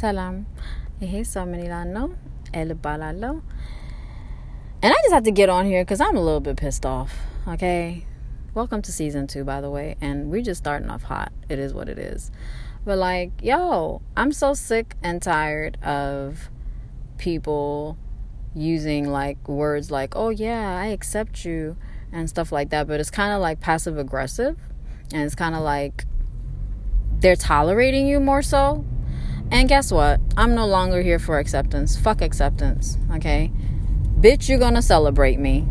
ሰላም ይሄ ሰምኒላን ነው ኤል እባላለሁ and I just have to get on here because I'm a little bit pissed off okay welcome to season two by the way and we're just starting off hot it is what it is but like yo I'm so sick and tired of people using like words like oh yeah I accept you and stuff like that but it's kind of like passive aggressive and it's kind of like they're tolerating you more so and guess what? I'm no longer here for acceptance. Fuck acceptance, okay? Bitch, you're gonna celebrate me.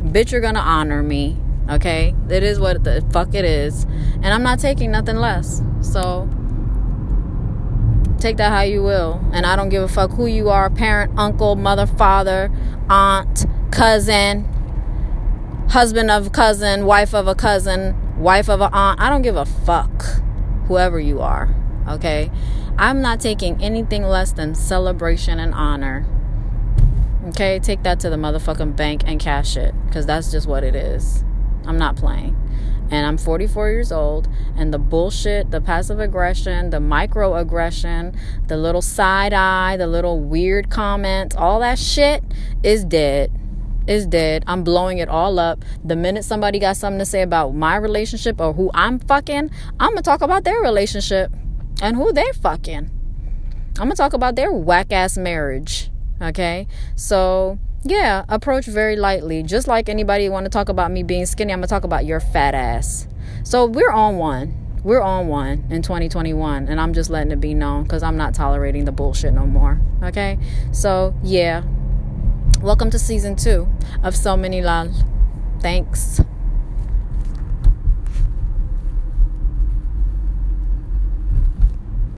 Bitch, you're gonna honor me, okay? It is what the fuck it is. And I'm not taking nothing less. So, take that how you will. And I don't give a fuck who you are parent, uncle, mother, father, aunt, cousin, husband of a cousin, wife of a cousin, wife of an aunt. I don't give a fuck whoever you are, okay? I'm not taking anything less than celebration and honor. Okay, take that to the motherfucking bank and cash it because that's just what it is. I'm not playing. And I'm 44 years old, and the bullshit, the passive aggression, the microaggression, the little side eye, the little weird comments, all that shit is dead. Is dead. I'm blowing it all up. The minute somebody got something to say about my relationship or who I'm fucking, I'm gonna talk about their relationship and who they fucking. I'm gonna talk about their whack ass marriage. Okay, so yeah, approach very lightly. Just like anybody want to talk about me being skinny, I'm gonna talk about your fat ass. So we're on one. We're on one in 2021, and I'm just letting it be known because I'm not tolerating the bullshit no more. Okay, so yeah, welcome to season two of So Many Lal. Thanks.